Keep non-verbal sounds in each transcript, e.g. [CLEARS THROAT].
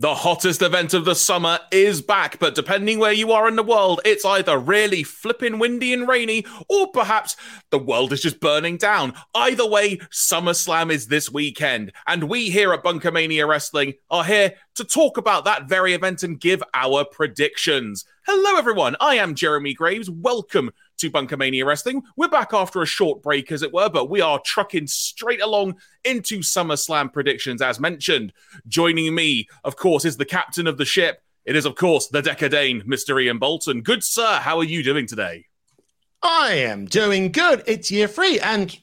The hottest event of the summer is back, but depending where you are in the world, it's either really flipping windy and rainy, or perhaps the world is just burning down. Either way, SummerSlam is this weekend, and we here at BunkaMania Wrestling are here to talk about that very event and give our predictions. Hello, everyone. I am Jeremy Graves. Welcome to BunkaMania Wrestling. We're back after a short break, as it were, but we are trucking straight along into SummerSlam predictions, as mentioned. Joining me, of course, is the captain of the ship. It is, of course, the Dekker Dane, Mr. Ian Bolton. Good sir, how are you doing today? I am doing good. It's year three, and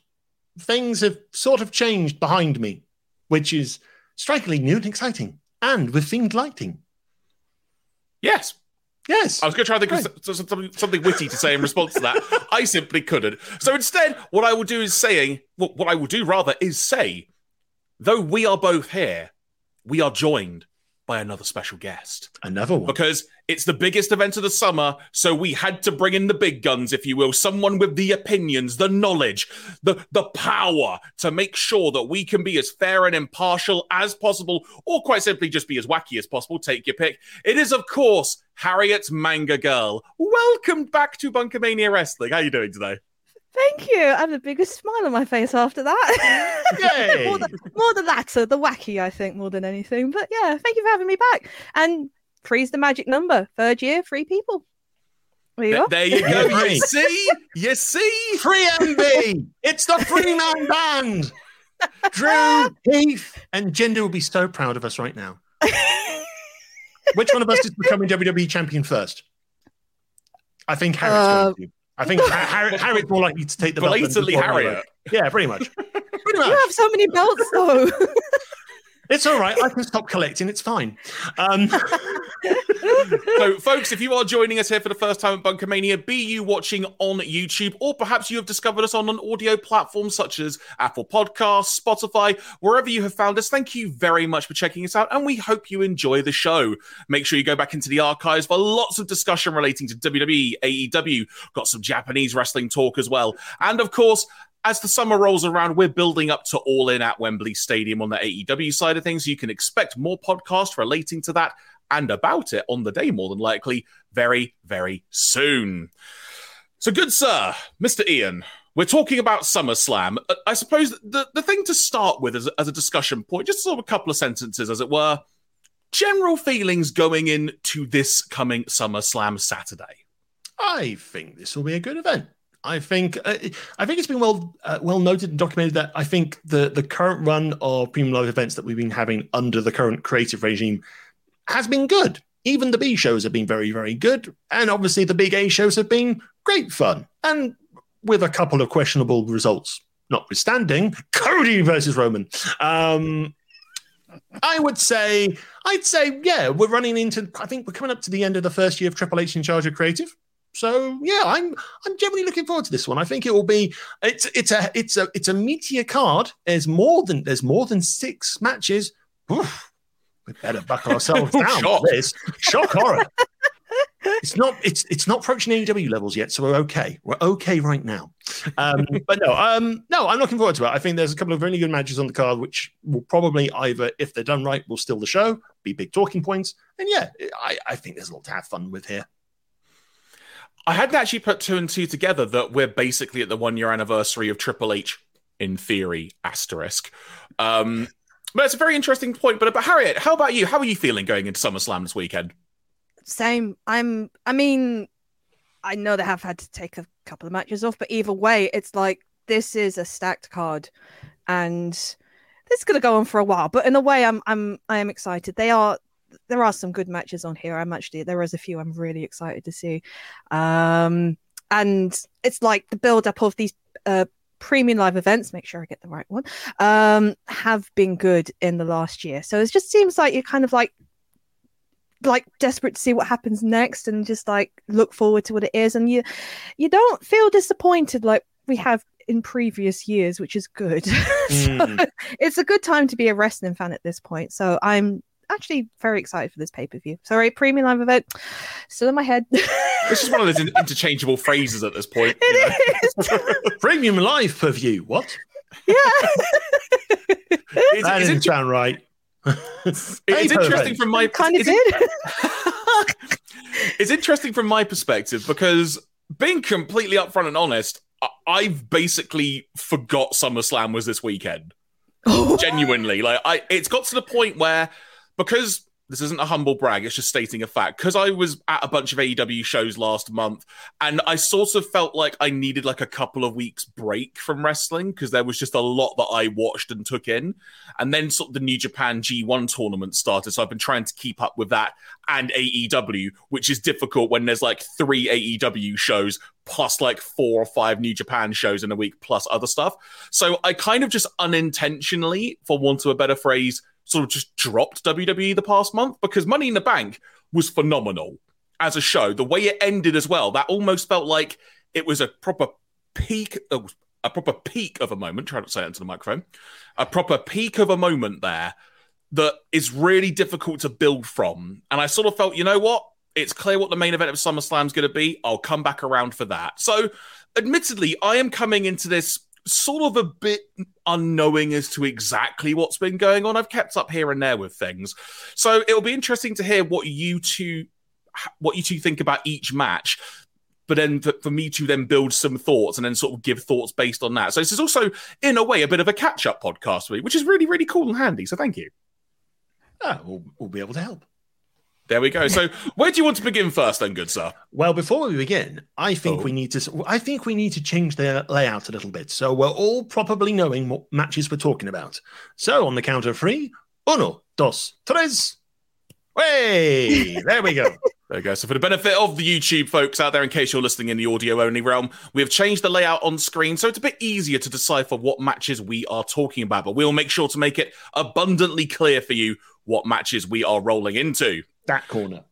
things have sort of changed behind me, which is strikingly new and exciting, and with themed lighting. Yes, Yes. I was going to try to think of something, something witty to say in response to that. I simply couldn't. So instead, what I will do is saying, what, what I will do rather is say, though we are both here, we are joined by another special guest. Another one. Because it's the biggest event of the summer, so we had to bring in the big guns, if you will, someone with the opinions, the knowledge, the, the power to make sure that we can be as fair and impartial as possible, or quite simply just be as wacky as possible. Take your pick. It is, of course, Harriet Manga Girl. Welcome back to BunkaMania Wrestling. How are you doing today? Thank you. I have the biggest smile on my face after that. Yay! [LAUGHS] more, than, more than that, uh, the wacky, I think, more than anything. But yeah, thank you for having me back. And three's the magic number. Third year, three people. There you go. there you go. [LAUGHS] You see? You see? Free MB! it's the three [LAUGHS] man band! Drew, Heath, and Jinder will be so proud of us right now. Which one of us is becoming WWE champion first? I think Harriet's Uh, going to. I think Ha- Harriet, [LAUGHS] Harriet's more likely to take the belt than Blatantly Harriet. Yeah, pretty much. Pretty [LAUGHS] You have so many belts, though. [LAUGHS] It's all right. I can stop collecting. It's fine. Um, [LAUGHS] so, folks, if you are joining us here for the first time at BunkaMania, be you watching on YouTube, or perhaps you have discovered us on an audio platform such as Apple Podcasts, Spotify, wherever you have found us, thank you very much for checking us out, and we hope you enjoy the show. Make sure you go back into the archives for lots of discussion relating to WWE, AEW, got some Japanese wrestling talk as well, and of course, as the summer rolls around, we're building up to All In at Wembley Stadium on the AEW side of things. You can expect more podcasts relating to that and about it on the day, more than likely, very, very soon. So, good sir, Mr. Ian, we're talking about SummerSlam. I suppose the, the thing to start with as, as a discussion point, just sort of a couple of sentences, as it were, general feelings going into this coming SummerSlam Saturday. I think this will be a good event. I think uh, I think it's been well uh, well noted and documented that I think the the current run of premium live events that we've been having under the current creative regime has been good. Even the B shows have been very very good, and obviously the big A shows have been great fun, and with a couple of questionable results notwithstanding. Cody versus Roman. Um, I would say I'd say yeah, we're running into. I think we're coming up to the end of the first year of Triple H in charge of creative. So yeah, I'm I'm generally looking forward to this one. I think it will be it's it's a it's a it's a meteor card. There's more than there's more than six matches. Oof, we better buckle ourselves [LAUGHS] down Shock. for this. Shock horror. It's not it's it's not approaching AEW levels yet, so we're okay. We're okay right now. Um, [LAUGHS] but no, um, no, I'm looking forward to it. I think there's a couple of really good matches on the card, which will probably either, if they're done right, will steal the show, be big talking points. And yeah, I, I think there's a lot to have fun with here. I hadn't actually put two and two together that we're basically at the one year anniversary of Triple H, in theory, asterisk. Um, but it's a very interesting point. But, but Harriet, how about you? How are you feeling going into SummerSlam this weekend? Same. I'm. I mean, I know they have had to take a couple of matches off, but either way, it's like this is a stacked card, and this is going to go on for a while. But in a way, I'm. I'm. I am excited. They are. There are some good matches on here. I'm actually. There is a few I'm really excited to see, um, and it's like the build up of these. Uh, premium live events make sure i get the right one um have been good in the last year so it just seems like you're kind of like like desperate to see what happens next and just like look forward to what it is and you you don't feel disappointed like we have in previous years which is good [LAUGHS] So, Mm. [LAUGHS] it's a good time to be a wrestling fan at this point so i'm actually very excited for this pay-per-view sorry premium live event still in my head [LAUGHS] This is one of those in- interchangeable phrases at this point. you know? [LAUGHS] [LAUGHS] it is Premium live per view. What? yeah Is- that is didn't it- sound right. it's interesting from my kind of it's, did. it's interesting from my perspective because being completely upfront and honest, I- I've basically forgot SummerSlam was this weekend. Genuinely, like I, it's got to the point where because this isn't a humble brag, it's just stating a fact. Because I was at a bunch of AEW shows last month, and I sort of felt like I needed like a couple of weeks break from wrestling because there was just a lot that I watched and took in. And then sort of the New Japan G1 tournament started, so I've been trying to keep up with that and AEW, which is difficult when there's like three AEW shows plus like four or five New Japan shows in a week plus other stuff. So I kind of just unintentionally, for want of a better phrase, sort of just dropped WWE the past month because Money in the Bank was phenomenal as a show. The way it ended as well, that almost felt like it was a proper peak, uh, a proper peak of a moment. Try not to say it into the microphone. A proper peak of a moment there that is really difficult to build from. And I sort of felt, you know what? It's clear what the main event of SummerSlam is going to be. I'll come back around for that. So, admittedly, I am coming into this sort of a bit unknowing as to exactly what's been going on. I've kept up here and there with things. So it'll be interesting to hear what you two what you two think about each match. But then for, for me to then build some thoughts and then sort of give thoughts based on that. So this is also, in a way, a bit of a catch-up podcast for me, which is really, really cool and handy. So thank you. Ah, we'll, we'll be able to help. There we go. So where do you want to begin first, then, good sir? Well, before we begin, I think Oh. we need to. I think we need to change the layout a little bit, so we're all probably knowing what matches we're talking about. So, on the count of three, uno, dos, tres. Way! There we go. [LAUGHS] There you go. So, for the benefit of the YouTube folks out there, in case you're listening in the audio only realm, we have changed the layout on screen so it's a bit easier to decipher what matches we are talking about. But we'll make sure to make it abundantly clear for you what matches we are rolling into. That corner,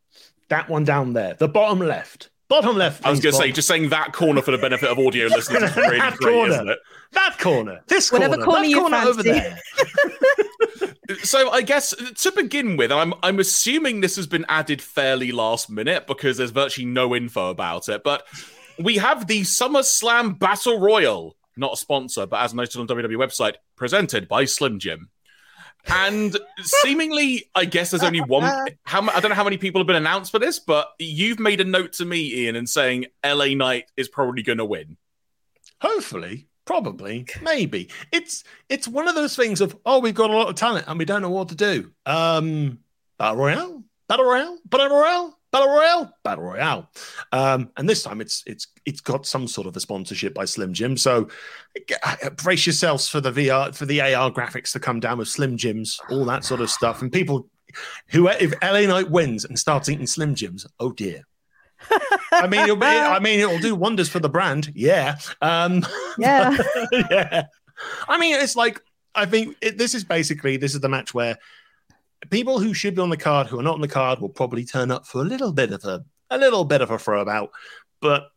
that one down there, the bottom left, bottom left. I was please, going to say, just saying that corner for the benefit of audio listeners is really That great, corner. isn't it? that corner, this Whatever corner, corner that you corner over fancy. there. [LAUGHS] So I guess to begin with, I'm I'm assuming this has been added fairly last minute because there's virtually no info about it. But we have the SummerSlam Battle Royal, not a sponsor, but as noted on WWE website, presented by Slim Jim. And seemingly, I guess there's only one. How I don't know how many people have been announced for this, but you've made a note to me, Ian, and saying LA Knight is probably going to win. Hopefully, probably, maybe. It's it's one of those things of oh, we've got a lot of talent and we don't know what to do. Um, battle royale, battle royale, battle royale, battle royale, battle royale. Um, and this time it's it's it's got some sort of a sponsorship by Slim Jim. So uh, brace yourselves for the VR for the AR graphics to come down with Slim Jims, all that sort of stuff. And people who if LA Knight wins and starts eating Slim Jims, oh dear. I mean, it'll be, I mean, it'll do wonders for the brand. Yeah. Um, Yeah. [LAUGHS] yeah. I mean, it's like I think it, this is basically this is the match where people who should be on the card who are not on the card will probably turn up for a little bit of a a little bit of a throwabout, but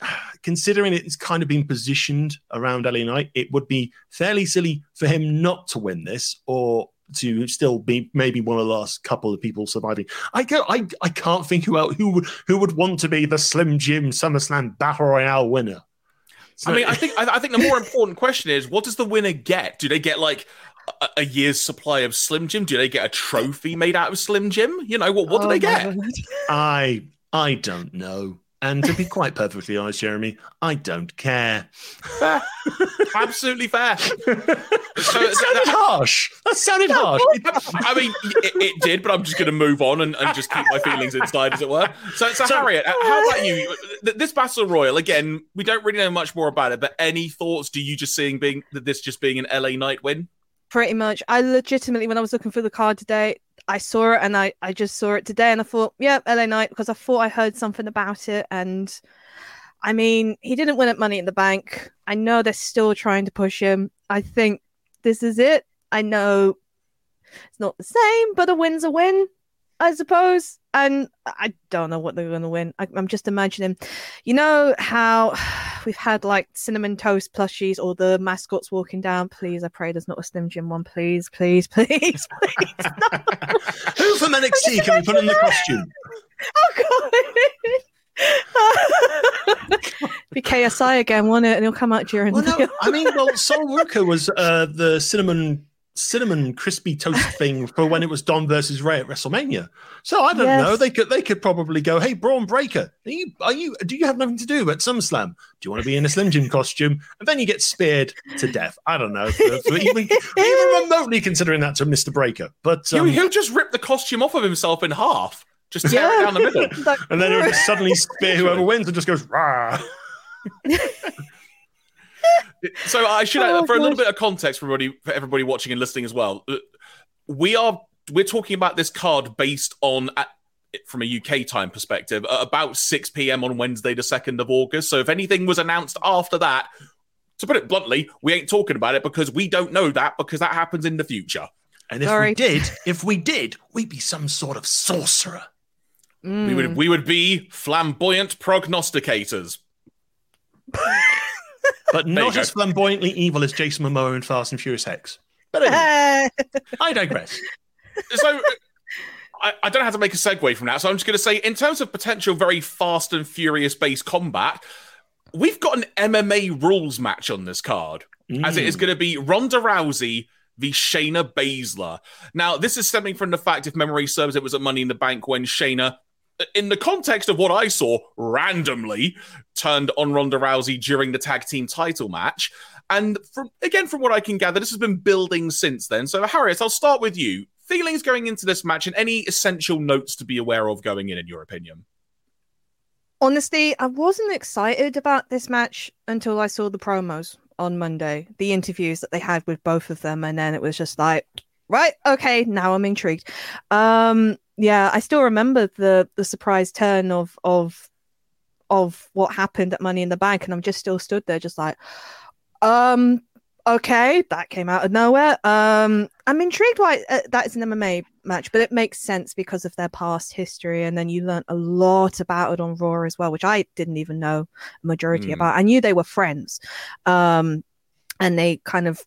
[SIGHS] considering it's kind of been positioned around LA Knight, it would be fairly silly for him not to win this or to still be maybe one of the last couple of people surviving. I go, I, I can't think who else, who would who would want to be the Slim Jim SummerSlam Battle Royale winner. I mean, I think I, I think the more [LAUGHS] important question is, what does the winner get? Do they get like a, a year's supply of Slim Jim? Do they get a trophy made out of Slim Jim? You know, what what do Oh they get? God. [LAUGHS] I I don't know. And to be quite perfectly honest, Jeremy, I don't care. Fair. [LAUGHS] Absolutely fair. [LAUGHS] So It sounded harsh. That sounded harsh. It- I mean, it, it did, but I'm just going to move on and, and just keep my feelings inside, as it were. So, so, So- Harriet, uh, how about you? This battle royal again. We don't really know much more about it, but any thoughts? Do you just seeing being this just being an LA Knight win? Pretty much. I legitimately, when I was looking for the card today, I saw it and I, I just saw it today and I thought, yeah, LA Knight, because I thought I heard something about it. And I mean, he didn't win at Money in the Bank. I know they're still trying to push him. I think this is it. I know it's not the same, but a win's a win, I suppose. And I don't know what they're going to win. I, I'm just imagining, you know, how [SIGHS] we've had like cinnamon toast plushies or the mascots walking down. Please, I pray there's not a Slim Jim one. Please, please, [LAUGHS] please, please. [LAUGHS] Who from NXT can we put in the costume? [LAUGHS] oh god. Be KSI again, won't it? And he'll come out during Well, the no, I mean, well, Sol Ruca was uh, the cinnamon cinnamon crispy toast [LAUGHS] thing for when it was Dom versus Rey at WrestleMania. So I don't Yes. know. They could they could probably go, "Hey, Bron Breakker, are you are you do you have nothing to do at SummerSlam? Do you want to be in a Slim Jim costume?" And then you get speared to death. I don't know. For, for even, [LAUGHS] even remotely considering that to Mr. Breakker, but He'll, um, he'll just rip the costume off of himself in half, just tear it down the middle. [LAUGHS] Like, and then he'll just suddenly spear whoever wins and just goes rah. So I should, Oh, for a little bit of context for everybody, for everybody watching and listening as well, uh, we are we're talking about this card based on. At, from a UK time perspective, at about 6 p.m. on Wednesday, the 2nd of August. So, if anything was announced after that, to put it bluntly, we ain't talking about it because we don't know that because that happens in the future. And if Sorry. we did, if we did, we'd be some sort of sorcerer. We mm. would we would be flamboyant prognosticators. [LAUGHS] But not as flamboyantly evil as Jason Momoa in Fast and Furious X. But anyway. [LAUGHS] I digress. so I, I don't know how to make a segue from that. So I'm just going to say, in terms of potential very fast and furious based combat, we've got an MMA rules match on this card, as it is Mm. going to be Ronda Rousey v Shayna Baszler. Now, this is stemming from the fact, if memory serves, it was at Money in the Bank when Shayna. In the context of what I saw, randomly turned on Ronda Rousey during the tag team title match. And from again, from what I can gather, this has been building since then. So, Harriet, I'll start with you. Feelings going into this match and any essential notes to be aware of going in, in your opinion? Honestly, I wasn't excited about this match until I saw the promos on Monday, the interviews that they had with both of them, and then it was just like, right, okay, now I'm intrigued. Um, yeah, I still remember the the surprise turn of of of what happened at Money in the Bank, and I'm just still stood there, just like, um, okay, that came out of nowhere. Um, I'm intrigued why uh, that is an MMA match, but it makes sense because of their past history, and then you learn a lot about it on Raw as well, which I didn't even know a majority Mm. about. I knew they were friends, um, and they kind of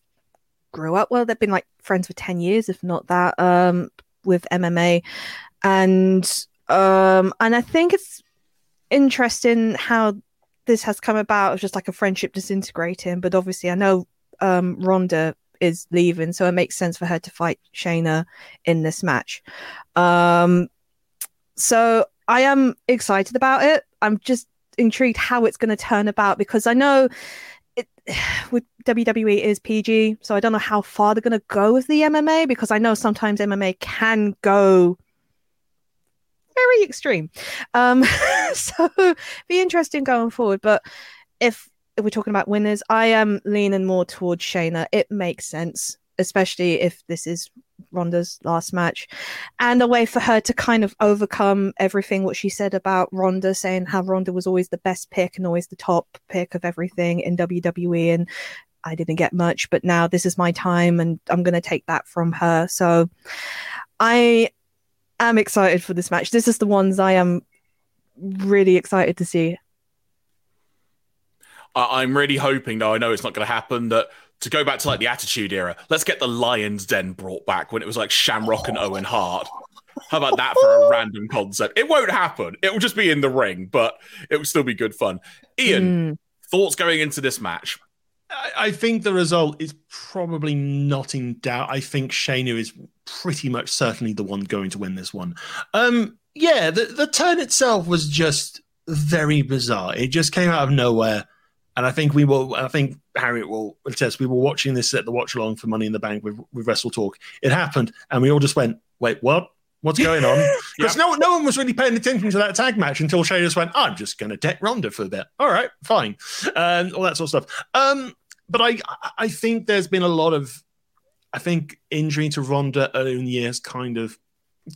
grew up. Well, they've been like friends for ten years, if not that, um, with MMA, and um, and I think it's interesting how this has come about of just like a friendship disintegrating. But obviously, I know um, Ronda is leaving, so it makes sense for her to fight Shayna in this match. Um, so I am excited about it. I'm just intrigued how it's going to turn about because I know [SIGHS] with WWE is PG, so I don't know how far they're going to go with the MMA because I know sometimes MMA can go very extreme. Um, [LAUGHS] so be interesting going forward. But if if we're talking about winners, I am leaning more towards Shayna. It makes sense, especially if this is Ronda's last match, and a way for her to kind of overcome everything what she said about Ronda, saying how Ronda was always the best pick and always the top pick of everything in WWE, and I didn't get much, but now this is my time, and I'm going to take that from her. So I am excited for this match. This is the ones I am really excited to see. I'm really hoping, though I know it's not going to happen, that to go back to like the Attitude Era, let's get the Lions Den brought back when it was like Shamrock and Owen Hart. How about that for a [LAUGHS] random concept? It won't happen. It will just be in the ring, but it will still be good fun. Ian, Mm. thoughts going into this match? I, I think the result is probably not in doubt. I think Shayna is pretty much certainly the one going to win this one. Um, yeah, the, the turn itself was just very bizarre. It just came out of nowhere. And I think we will, I think Harriet will attest, we were watching this at the watch along for Money in the Bank with, with Wrestle Talk. It happened, and we all just went, wait, what? What's going on? [LAUGHS] Because no, no one was really paying attention to that tag match until Shayna just went, I'm just going to deck Ronda for a bit. All right, fine. And all that sort of stuff. Um, but I, I think there's been a lot of, I think injury to Ronda earlier in the year has kind of,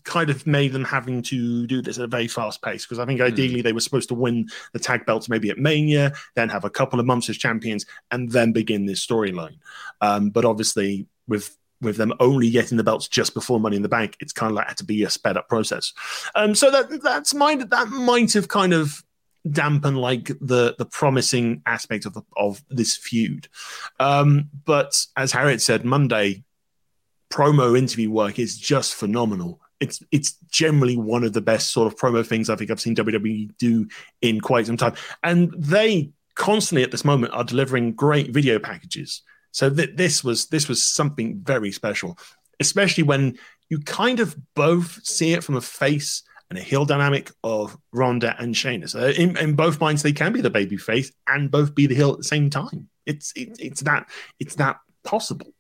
kind of made them having to do this at a very fast pace. Because I think ideally they were supposed to win the tag belts maybe at Mania, then have a couple of months as champions, and then begin this storyline. Um, but obviously with with them only getting the belts just before Money in the Bank, it's kind of like had to be a sped up process. Um, so that that's might that might have kind of dampen like the the promising aspect of the, of this feud. Um, but as Harriet said, Monday promo interview work is just phenomenal. It's it's generally one of the best sort of promo things I think I've seen WWE do in quite some time, and they constantly at this moment are delivering great video packages. So th- this was this was something very special, especially when you kind of both see it from a face and a heel dynamic of Ronda and Shayna. So in, in both minds, they can be the baby face and both be the heel at the same time. It's it, it's that it's that possible.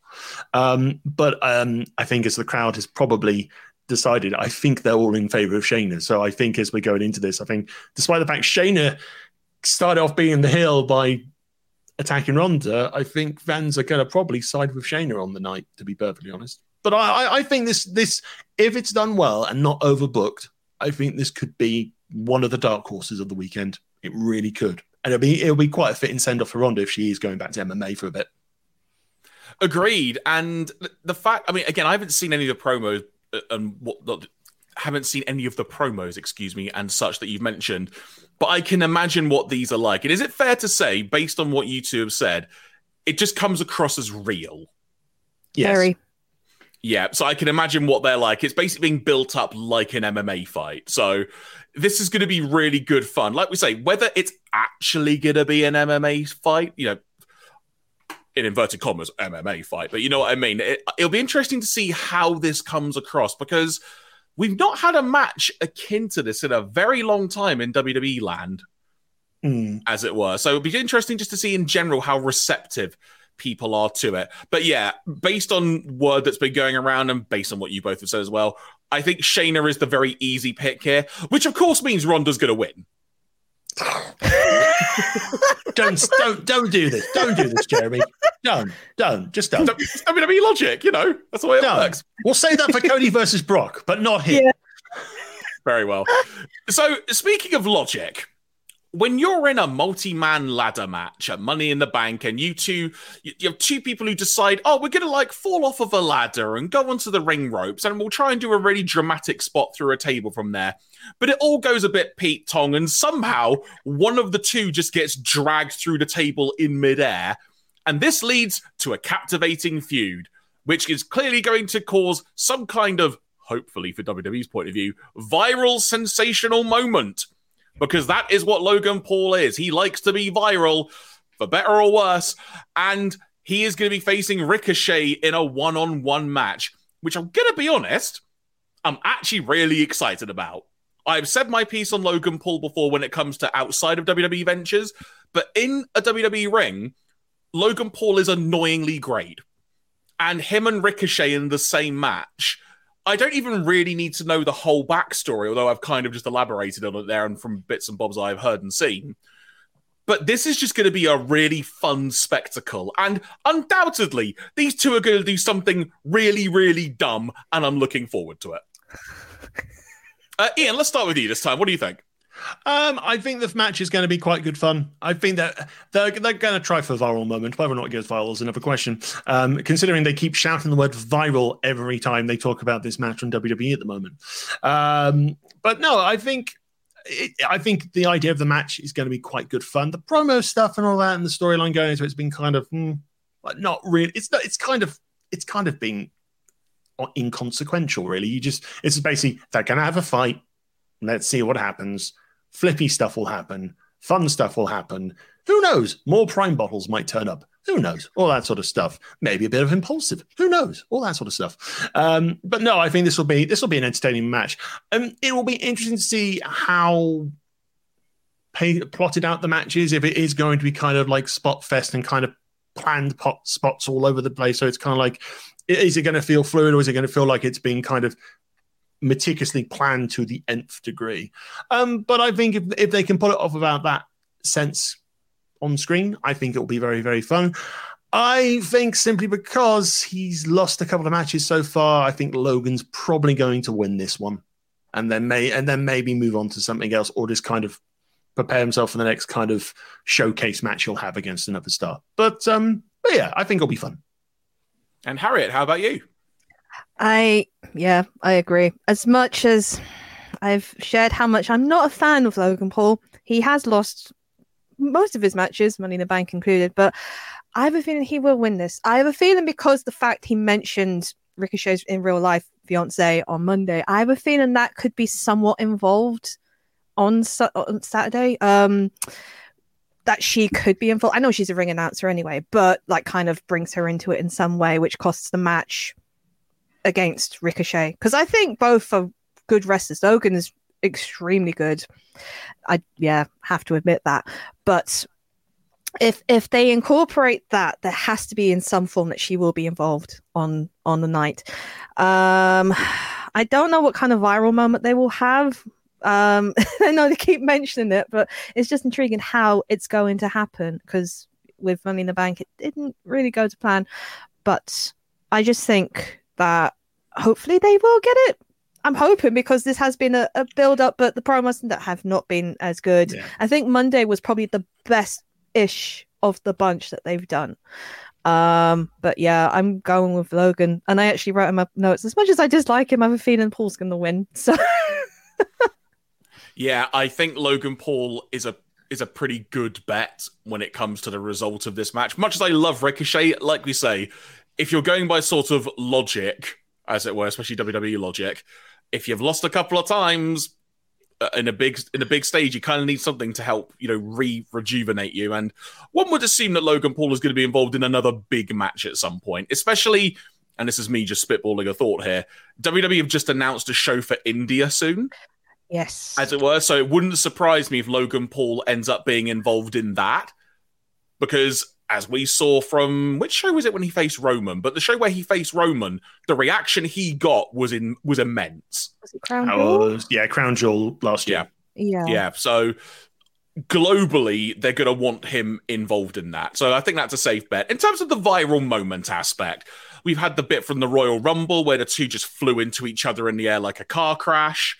Um, but um, I think as the crowd has probably decided, I think they're all in favor of Shayna. So I think as we're going into this, I think despite the fact Shayna started off being the heel by attacking Ronda, I think fans are going to probably side with Shayna on the night, to be perfectly honest. But I, I think this this if it's done well and not overbooked, I think this could be one of the dark horses of the weekend. It really could, and it'll be it'll be quite a fitting send off for Ronda if she is going back to MMA for a bit. Agreed. And the fact, I mean, again, I haven't seen any of the promos and what haven't seen any of the promos, excuse me, and such that you've mentioned, but I can imagine what these are like. And is it fair to say, based on what you two have said, it just comes across as real? Yes. Very. Yeah, so I can imagine what they're like. It's basically being built up like an MMA fight. So this is going to be really good fun. Like we say, whether it's actually going to be an MMA fight, you know, in inverted commas, MMA fight, but you know what I mean? It, it'll be interesting to see how this comes across because we've not had a match akin to this in a very long time in WWE land, mm. as it were. So it'll be interesting just to see in general how receptive people are to it. But yeah, based on word that's been going around and based on what you both have said as well, I think Shayna is the very easy pick here, which of course means Ronda's going to win. Don't don't don't do this. Don't do this, Jeremy. Don't don't just don't. I mean, I mean, logic. You know, that's the way it don't. works. We'll say that for Cody versus Brock, but not here. Yeah. Very well. So, speaking of logic, when you're in a multi-man ladder match at Money in the Bank, and you two, you, have two people who decide, oh, we're going to like fall off of a ladder and go onto the ring ropes, and we'll try and do a really dramatic spot through a table from there. But it all goes a bit Pete Tong, and somehow one of the two just gets dragged through the table in midair, and this leads to a captivating feud, which is clearly going to cause some kind of, hopefully for WWE's point of view, viral sensational moment because that is what Logan Paul is. He likes to be viral, for better or worse, and he is going to be facing Ricochet in a one on one match, which I'm going to be honest, I'm actually really excited about. I've said my piece on Logan Paul before when it comes to outside of WWE ventures, but in a WWE ring, Logan Paul is annoyingly great. And him and Ricochet in the same match I don't even really need to know the whole backstory, although I've kind of just elaborated on it there and from bits and bobs I've heard and seen. But this is just going to be a really fun spectacle. And undoubtedly, these two are going to do something really, really dumb. And I'm looking forward to it. [LAUGHS] Uh, Ian, let's start with you this time. What do you think? Um, I think the match is going to be quite good fun. I think that they're, they're going to try for viral moment. Whether or not it goes viral is another question. Um, considering they keep shouting the word viral every time they talk about this match on WWE at the moment. Um, but no, I think it, I think the idea of the match is going to be quite good fun. The promo stuff and all that, and the storyline going into it's been kind of hmm, not really. It's not. It's kind of. It's kind of been inconsequential, really. You just. It's basically they're going to have a fight. Let's see what happens flippy stuff will happen, fun stuff will happen. Who knows? More prime bottles might turn up. Who knows? All that sort of stuff. Maybe a bit of Impaulsive. Who knows? All that sort of stuff. Um, but no, I think this will be this will be an entertaining match. Um, it will be interesting to see how pay, plotted out the match is. If it is going to be kind of like spot fest and kind of planned pot spots all over the place, so it's kind of like, is it going to feel fluid or is it going to feel like it's being kind of meticulously planned to the nth degree. Um, but I think if, if they can pull it off about that sense on screen, I think it will be very, very fun. I think simply because he's lost a couple of matches so far, I think Logan's probably going to win this one, and then may and then maybe move on to something else, or just kind of prepare himself for the next kind of showcase match he'll have against another star. But um, but yeah, I think it'll be fun. And Harriet, how about you? I yeah, I agree. As much as I've shared how much I'm not a fan of Logan Paul, he has lost most of his matches, Money in the Bank included, but I have a feeling he will win this. I have a feeling because the fact he mentioned Ricochet's in real life fiance on Monday, I have a feeling that could be somewhat involved on, on Saturday. Um, that she could be involved. I know she's a ring announcer anyway, but like kind of brings her into it in some way, which costs the match against Ricochet. Because I think both are good wrestlers. Logan is extremely good. I yeah have to admit that, but if if they incorporate that, there has to be in some form that she will be involved on on the night. Um, I don't know what kind of viral moment they will have. Um, [LAUGHS] I know they keep mentioning it, but it's just intriguing how it's going to happen because with Money in the Bank, it didn't really go to plan. But I just think that hopefully they will get it. I'm hoping because this has been a, a build up, but the promos that have not been as good. Yeah. I think Monday was probably the best ish of the bunch that they've done. Um, but yeah, I'm going with Logan, and I actually wrote in my notes as much as I dislike him, I have a feeling Paul's going to win. [LAUGHS] So Yeah, I think Logan Paul is a is a pretty good bet when it comes to the result of this match. Much as I love Ricochet, like we say, if you're going by sort of logic, as it were, especially WWE logic, if you've lost a couple of times uh, in a big in a big stage, you kind of need something to help you know re rejuvenate you. And one would assume that Logan Paul is going to be involved in another big match at some point, especially. And this is me just spitballing a thought here. WWE have just announced a show for India soon yes, as it were. So it wouldn't surprise me if Logan Paul ends up being involved in that, because as we saw from which show was it when he faced Roman? But the show where he faced Roman, the reaction he got was in was immense. Was it Crown Jewel? was- yeah, Crown Jewel last year. Yeah. Yeah, so globally they're going to want him involved in that. So I think that's a safe bet. In terms of the viral moment aspect, we've had the bit from the Royal Rumble where the two just flew into each other in the air like a car crash.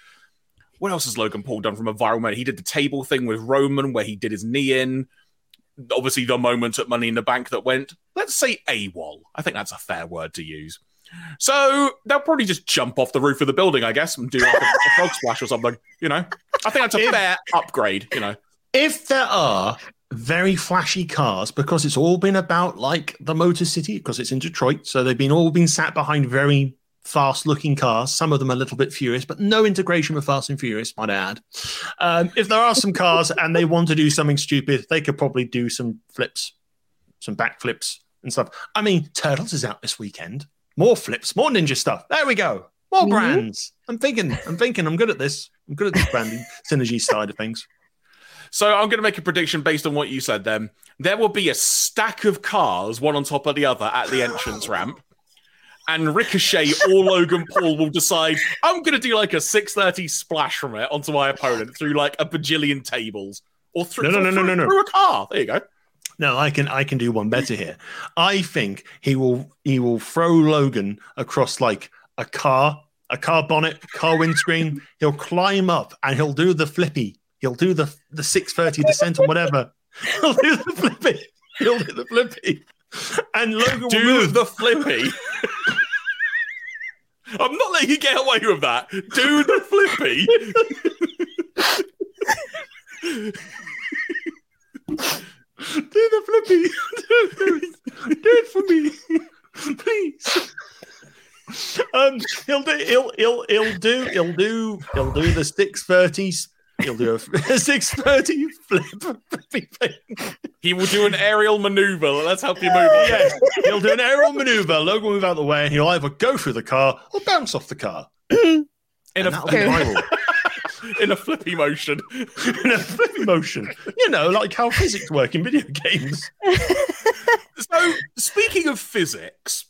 What else has Logan Paul done from a viral moment? He did the table thing with Roman where he did his knee in. Obviously, the moment at Money in the Bank that went, let's say AWOL. I think that's a fair word to use. So they'll probably just jump off the roof of the building, I guess, and do like a, a [LAUGHS] frog splash or something. You know, I think that's a If- fair upgrade. You know, If there are very flashy cars, because it's all been about like the Motor City, because it's in Detroit, so they've been all been sat behind very fast looking cars. Some of them a little bit furious, but no integration with Fast and Furious, might I add. Um, if there are some cars [LAUGHS] and they want to do something stupid, they could probably do some flips, some backflips and stuff. I mean, Turtles is out this weekend. More flips, more ninja stuff. There we go. More Mhm. brands. I'm thinking, I'm thinking, I'm good at this. I'm good at this branding [LAUGHS] synergy side of things. So I'm going to make a prediction based on what you said. Then there will be a stack of cars, one on top of the other, at the entrance ramp. And Ricochet or Logan Paul will decide I'm going to do like a 6:30 splash from it onto my opponent through like a bajillion tables or through, No, no, no, no, through, no, no. through a car. There you go. No, I can I can do one better here. I think he will he will throw Logan across like a car, a car bonnet, car windscreen. he'll climb up and he'll do the flippy. He'll do the the six thirty descent or whatever. [LAUGHS] He'll do the flippy. He'll do the flippy. And Logan will Do move. the flippy. [LAUGHS] I'm not letting you get away with that. Do the flippy. do the flippy. do, it for me, please. Um, he'll do. He'll he'll he'll do. He'll do. He'll do the six thirties. He'll do a [LAUGHS] six thirty flip. [LAUGHS] He will do an aerial maneuver. Let's help you move on. Yes, he'll do an aerial maneuver. Logan will move out of the way, and he'll either go through the car or bounce off the car. [CLEARS THROAT] In And a, viral [LAUGHS] in a flippy motion. in a flippy motion. You know, like how physics work in video games. So, speaking of physics,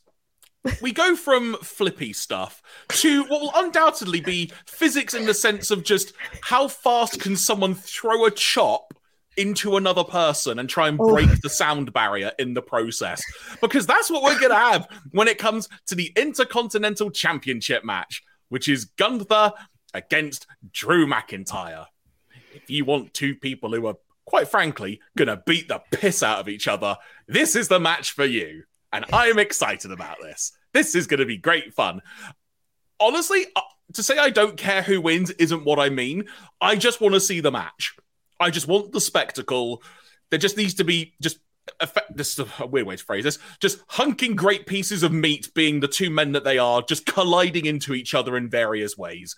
we go from flippy stuff to what will undoubtedly be physics in the sense of just how fast can someone throw a chop into another person and try and Oh. break the sound barrier in the process. Because that's what we're going to have when it comes to the Intercontinental Championship match, which is Gunther against Drew McIntyre. If you want two people who are, quite frankly, going to beat the piss out of each other, this is the match for you. And I am excited about this. This is going to be great fun. Honestly, uh, to say I don't care who wins isn't what I mean. I just want to see the match. I just want the spectacle. There just needs to be just effect. This is a weird way to phrase this. Just hunking great pieces of meat, being the two men that they are, just colliding into each other in various ways.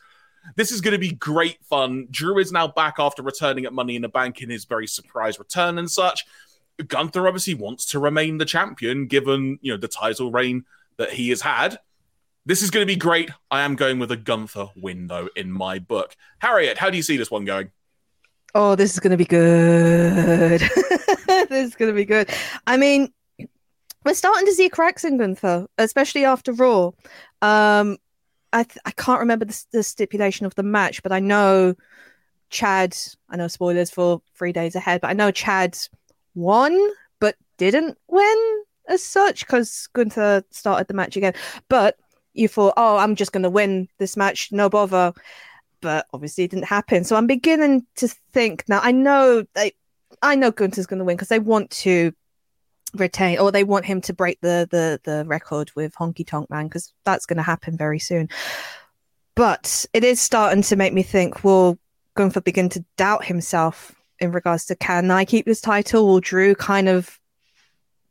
This is going to be great fun. Drew is now back after returning at Money in the Bank in his very surprise return and such. Gunther obviously wants to remain the champion, given you know the title reign that he has had. This is going to be great. I am going with a Gunther win, though, in my book. Harriet, how do you see this one going? Oh, this is going to be good. [LAUGHS] this is going to be good. I mean, we're starting to see cracks in Gunther, especially after Raw. Um, I th- I can't remember the, the stipulation of the match, but I know Chad. I know spoilers for three days ahead, but I know Chad won but didn't win as such because Gunther started the match again. But you thought, oh, I'm just going to win this match, no bother. But obviously, it didn't happen. So I'm beginning to think now. I know they, I know Gunther's going to win because they want to retain or they want him to break the the the record with Honky Tonk Man because that's going to happen very soon. But it is starting to make me think: Will Gunther begin to doubt himself in regards to can I keep this title? Will Drew kind of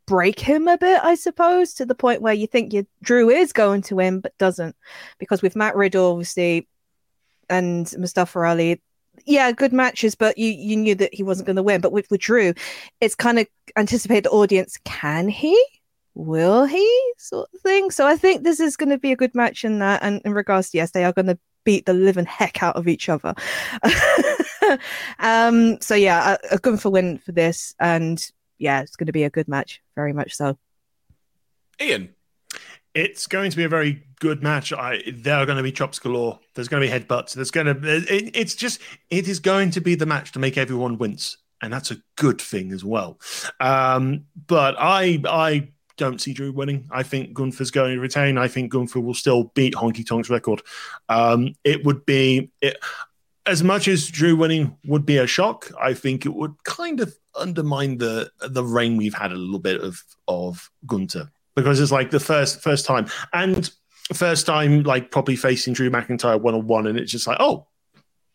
break him a bit, I suppose, to the point where you think you Drew is going to win but doesn't, because with Matt Riddle obviously and Mustafa Ali, yeah, good matches, but you you knew that he wasn't going to win. But with, with Drew, it's kind of anticipate the audience. Can he? Will he? Sort of thing. So I think this is going to be a good match in that. And in regards to yes, they are going to beat the living heck out of each other. [LAUGHS] [LAUGHS] um. So yeah, a, a good for win for this, and yeah, it's going to be a good match, very much so. Ian, it's going to be a very good match. I there are going to be chops galore. There's going to be headbutts. There's going to. It, it's just. It is going to be the match to make everyone wince, and that's a good thing as well. Um, but I, I don't see Drew winning. I think Gunther's going to retain. I think Gunther will still beat Honky Tonk's record. Um, it would be. It, as much as Drew winning would be a shock, I think it would kind of undermine the the reign we've had a little bit of of Gunther because it's like the first first time. And first time like probably facing Drew McIntyre one on one, and it's just like oh,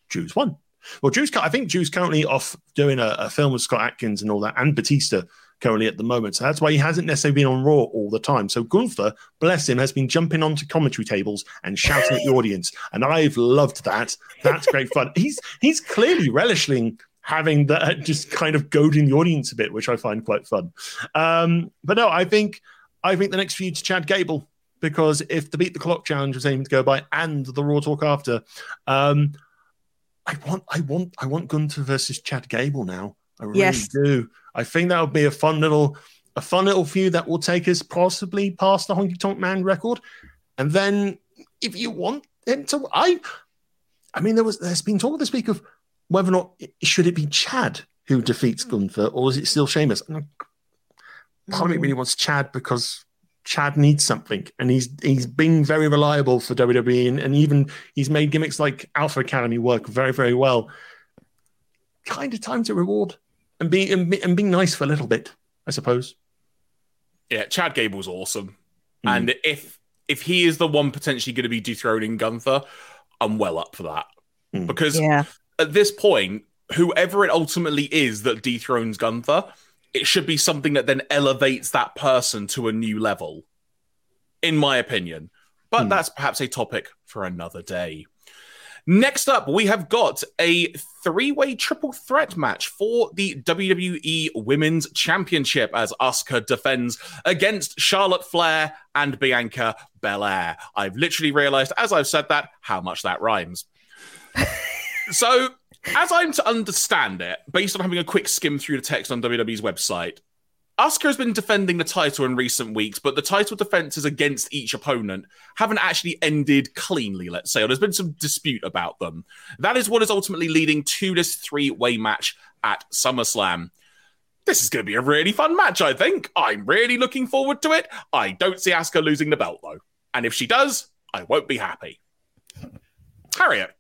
Drew's won. Well, Drew's I think Drew's currently off doing a, a film with Scott Adkins and all that, and Batista currently at the moment. So that's why he hasn't necessarily been on Raw all the time. So Gunther, bless him, has been jumping onto commentary tables and shouting at the audience, and I've loved that. That's great fun. He's he's clearly relishing having that just kind of goading the audience a bit, which I find quite fun. Um, but no, I think I think the next feud to Chad Gable because if the beat the clock challenge was aiming to go by and the Raw talk after, um, I want I want I want Gunther versus Chad Gable now. I really Yes. do. I think that would be a fun little a fun little feud that will take us possibly past the Honky Tonk Man record, and then if you want him to, I I mean there was there's been talk this week of whether or not should it be Chad who defeats hmm. Gunther or is it still Sheamus? And part of me really wants Chad because Chad needs something, and he's he's been very reliable for WWE, and, and even he's made gimmicks like Alpha Academy work very very well. Kind of time to reward and be and, be, and being nice for a little bit, I suppose. yeah, Chad Gable's awesome, Mm. and if if he is the one potentially going to be dethroning Gunther, I'm well up for that Mm. because Yeah. at this point, whoever it ultimately is that dethrones Gunther, it should be something that then elevates that person to a new level, in my opinion. But Hmm. that's perhaps a topic for another day. Next up, we have got a three way triple threat match for the WWE Women's Championship as Asuka defends against Charlotte Flair and Bianca Belair. I've literally realized as I've said that how much that rhymes. So, as I'm to understand it, based on having a quick skim through the text on WWE's website, Asuka has been defending the title in recent weeks, but the title defenses against each opponent haven't actually ended cleanly, let's say, or there's been some dispute about them. That is what is ultimately leading to this three way match at SummerSlam. This is going to be a really fun match, I think. I'm really looking forward to it. I don't see Asuka losing the belt, though. And if she does, I won't be happy. Harriet.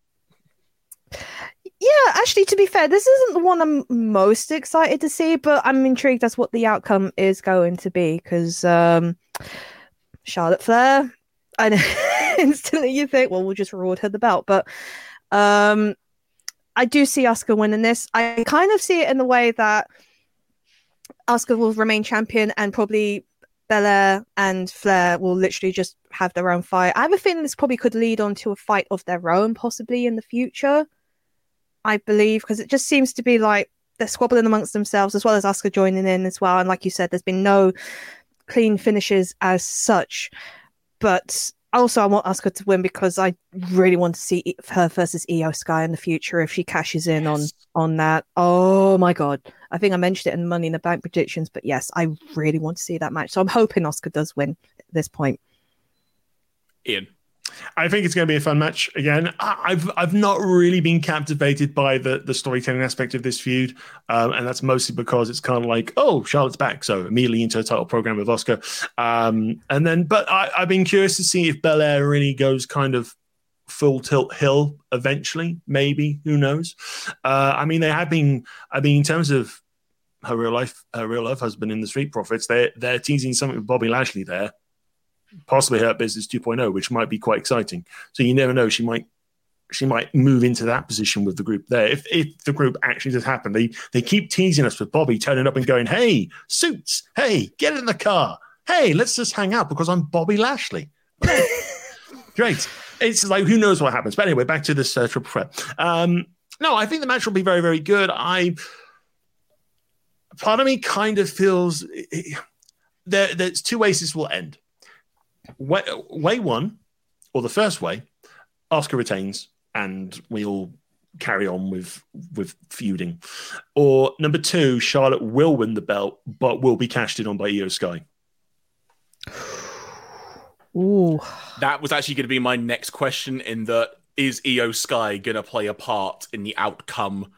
Yeah, actually, to be fair, this isn't the one I'm most excited to see, but I'm intrigued as what the outcome is going to be because um, Charlotte Flair, and [LAUGHS] instantly you think, well, we'll just reward her the belt, but um, I do see Asuka winning this. I kind of see it in the way that Asuka will remain champion and probably Belair and Flair will literally just have their own fight. I have a feeling this probably could lead on to a fight of their own, possibly in the future. I believe because it just seems to be like they're squabbling amongst themselves, as well as Asuka joining in as well. And like you said, there's been no clean finishes as such. But also, I want Asuka to win because I really want to see her versus Iyo Sky in the future if she cashes in Yes. on on that. Oh my god! I think I mentioned it in Money in the Bank predictions, but yes, I really want to see that match. So I'm hoping Asuka does win at this point. Ian. I think it's going to be a fun match again. I've I've not really been captivated by the the storytelling aspect of this feud, um, and that's mostly because it's kind of like, oh, Charlotte's back, so immediately into a title program with Asuka, um, and then. But I, I've been curious to see if Belair really goes kind of full tilt hill eventually. Maybe who knows? Uh, I mean, they have been. I mean, in terms of her real life, her real life husband in the Street Profits, they they're teasing something with Bobby Lashley there possibly Hurt Business 2.0, which might be quite exciting. So you never know; she might she might move into that position with the group there. If if the group actually does happen, they they keep teasing us with Bobby turning up and going, "Hey, suits! Hey, get in the car! Hey, let's just hang out because I'm Bobby Lashley." [LAUGHS] Great. It's like who knows what happens. But anyway, back to this uh, triple threat. Um, no, I think the match will be very very good. I part of me kind of feels there, there's two ways this will end way, way one, or the first way, Asuka retains, and we all carry on with with feuding. Or number two, Charlotte will win the belt, but will be cashed in on by Iyo Sky. [SIGHS] Ooh, That was actually going to be my next question. In that, is Iyo Sky going to play a part in the outcome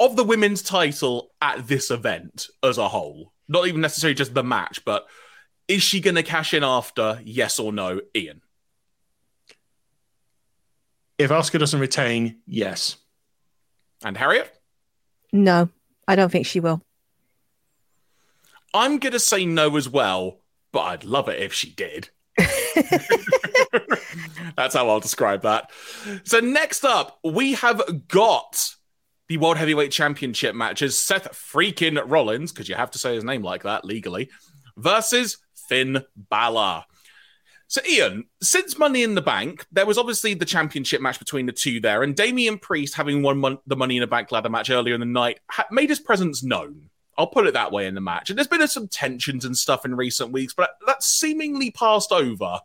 of the women's title at this event as a whole? Not even necessarily just the match, but is she going to cash in after? Yes or no, Ian? If Asuka doesn't retain, yes. And Harriet? no, I don't think she will. I'm going to say no as well, but I'd love it if she did. [LAUGHS] That's how I'll describe that. So next up, we have got the World Heavyweight Championship matches. Seth freaking Rollins, because you have to say his name like that legally, versus Finn Balor. So, Ian, since Money in the Bank, there was obviously the championship match between the two there, and Damian Priest, having won mon- the Money in the Bank ladder match earlier in the night, ha- made his presence known. I'll put it that way in the match. And there's been some tensions and stuff in recent weeks, but that's seemingly passed over.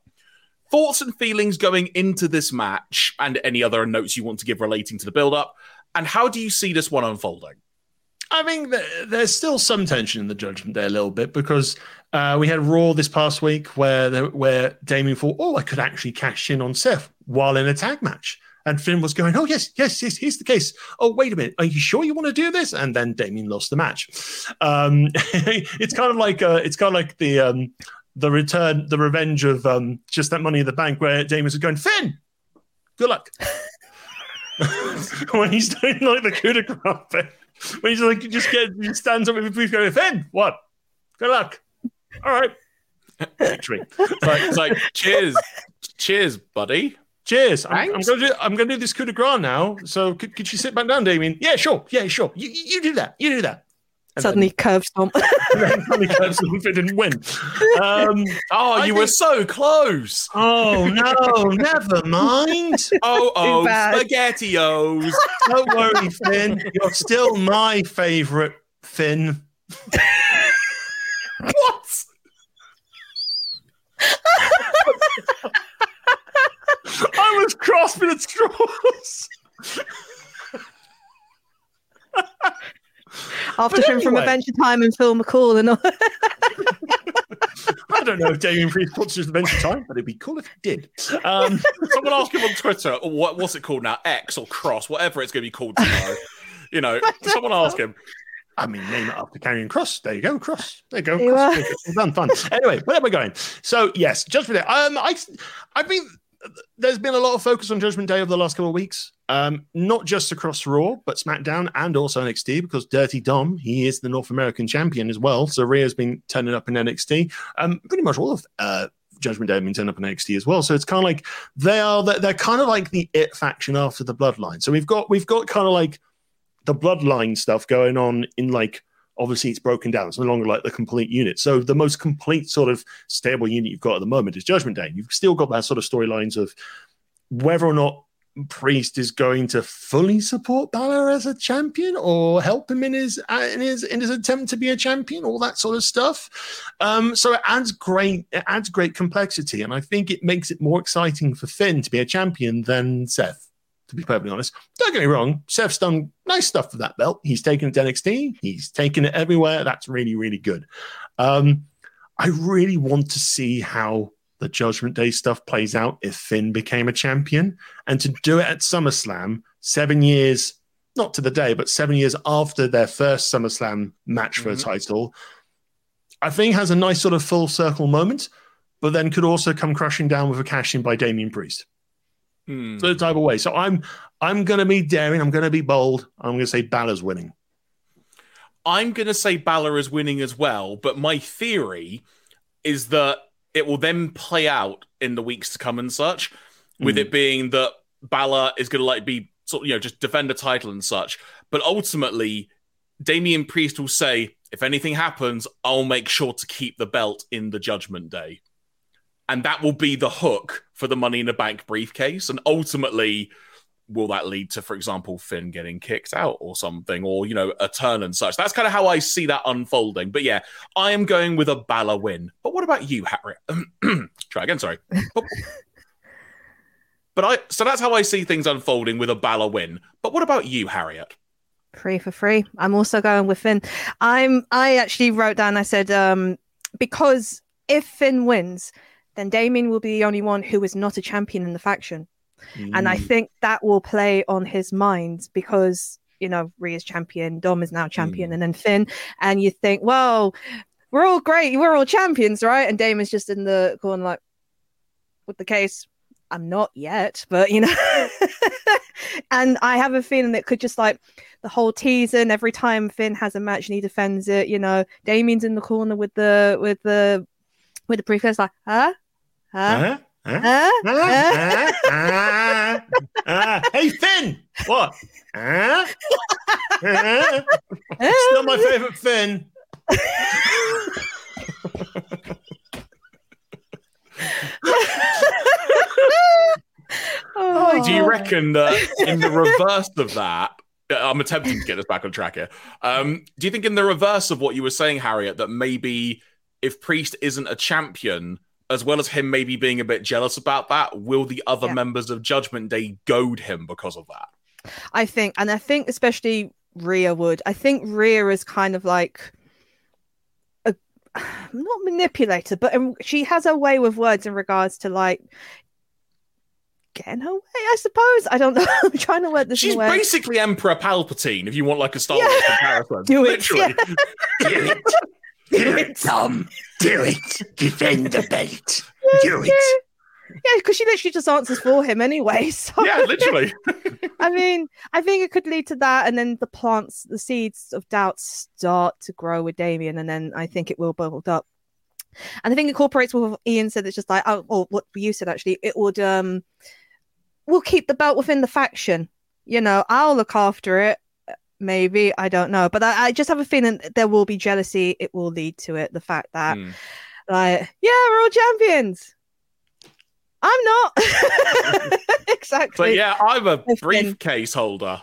Thoughts and feelings going into this match, and any other notes you want to give relating to the build up, and how do you see this one unfolding? I think that there's still some tension in the Judgment Day a little bit because uh, we had Raw this past week where the, where Damien thought, oh, I could actually cash in on Seth while in a tag match. And Finn was going, oh, yes, yes, yes, here's the case. Oh, wait a minute. Are you sure you want to do this? And then Damien lost the match. Um, [LAUGHS] it's kind of like uh, it's kind of like the um, the return, the revenge of um, just that money in the bank where Damien was going, Finn, good luck. [LAUGHS] when he's doing like the coup de grace when he's like, just get, he stands up with a brief going, Finn, what? Good luck. All right. Victory. It's like, it's like cheers, cheers, buddy. Cheers. I'm, I'm going to do, I'm going to do this coup de grace now. So could, could you sit back down, Damien? Yeah, sure. Yeah, sure. You, you you do that. You do that. And Suddenly, curve stomp. then, [LAUGHS] then suddenly Curtis Lundford didn't win. Um, Oh, I you were so close. oh no, never mind. [LAUGHS] Oh, oh, bad. spaghettios. Don't worry, Finn. You're still my favourite Finn. [LAUGHS] what? I was grasping at straws. After But him from. Adventure Time and Phil McCall and all. [LAUGHS] I don't know if Damien Priest puts Adventure Time, but it'd be cool if he did. Um, [LAUGHS] Someone ask him on Twitter, or what, what's it called now? X or Cross, whatever it's going to be called tomorrow. you know, [LAUGHS] someone ask him. I mean, name it after Charing Cross. There you go, Cross. There you go. You Cross. are. Well done, fun. [LAUGHS] Anyway, where am I going? So yes, Judgment Day. Um, I, I mean, there's been a lot of focus on Judgment Day over the last couple of weeks. Um, not just across Raw, but SmackDown and also NXT because Dirty Dom, he is the North American champion as well. So Rhea's been turning up in NXT. Um, pretty much all of uh, Judgment Day have been turning up in NXT as well. So it's kind of like they are they're, they're kind of like the it faction after the Bloodline. So we've got we've got kind of like the Bloodline stuff going on in like obviously it's broken down. It's no longer like the complete unit. So the most complete sort of stable unit you've got at the moment is Judgment Day. You've still got that sort of storylines of whether or not Priest is going to fully support Balor as a champion or help him in his uh, in his in his attempt to be a champion, all that sort of stuff. Um, so it adds great it adds great complexity, and I think it makes it more exciting for Finn to be a champion than Seth. To be perfectly honest, don't get me wrong, Seth's done nice stuff for that belt. He's taken it to NXT, he's taken it everywhere. That's really really good. Um, I really want to see how the Judgment Day stuff plays out if Finn became a champion. And to do it at SummerSlam, seven years, not to the day, but seven years after their first SummerSlam match for mm-hmm. a title, I think has a nice sort of full circle moment, but then could also come crashing down with a cash in by Damien Priest. Mm. So type of way. So I'm I'm gonna be daring, I'm gonna be bold, I'm gonna say Balor's winning. I'm gonna say Balor is winning as well, but my theory is that it will then play out in the weeks to come and such, with mm. it being that Balor is going to like be sort of, you know just defend a title and such, but ultimately Damian Priest will say, if anything happens, I'll make sure to keep the belt in the Judgment Day, and that will be the hook for the Money in the Bank briefcase, and ultimately will that lead to, for example, Finn getting kicked out or something, or you know, a turn and such? That's kind of how I see that unfolding. But yeah, I am going with a Balor win. But what about you, Harry? [CLEARS THROAT] Try again. Sorry. but, I so that's how I see things unfolding with a Balor win. But what about you, Harriet? Free for free. I'm also going with Finn. I'm. I actually wrote down. I said um, because if Finn wins, then Damien will be the only one who is not a champion in the faction. Mm. And I mm. think that will play on his mind because, you know, Rhea's champion, Dom is now champion, mm. and then Finn. And you think, well, we're all great. We're all champions, right? And Damien's just in the corner, like, with the case, I'm not yet, but you know. [LAUGHS] and I have a feeling that could just like the whole teaser and every time Finn has a match and he defends it, you know, Damien's in the corner with the with the with the briefcase, like, huh? Huh? huh? Huh? Huh? Huh? Huh? Hey, Finn! What? Huh? Huh? Still my favorite Finn. oh. Do you reckon that in the reverse of that, I'm attempting to get us back on track here. Um, do you think in the reverse of what you were saying, Harriet, that maybe if Priest isn't a champion, as well as him maybe being a bit jealous about that, will the other yeah. members of Judgment Day goad him because of that? I think, and I think especially Rhea would. I think Rhea is kind of like a [SIGHS] not manipulator, but um, she has a way with words in regards to like getting her way, I suppose. I don't [LAUGHS] know. I'm trying to word this. She's basically Emperor Palpatine, if you want like a Star Wars comparison. Do it. Literally. Yeah. [LAUGHS] Do it. Do it, Tom. Do it. Defend the belt. [LAUGHS] Do it. Yeah, because she literally just answers for him anyway. [LAUGHS] So yeah, literally. [LAUGHS] I mean, I think it could lead to that, and then the plants, the seeds of doubt start to grow with Damien, and then I think it will build up. And I think it incorporates what Ian said. It's just like, oh, or what you said actually. It would um, we'll keep the belt within the faction. You know, I'll look after it maybe I don't know, but I, I, just have a feeling there will be jealousy. It will lead to it. The fact that, mm. like, yeah, we're all champions. I'm not [LAUGHS] [LAUGHS] exactly. But yeah, I'm a briefcase holder.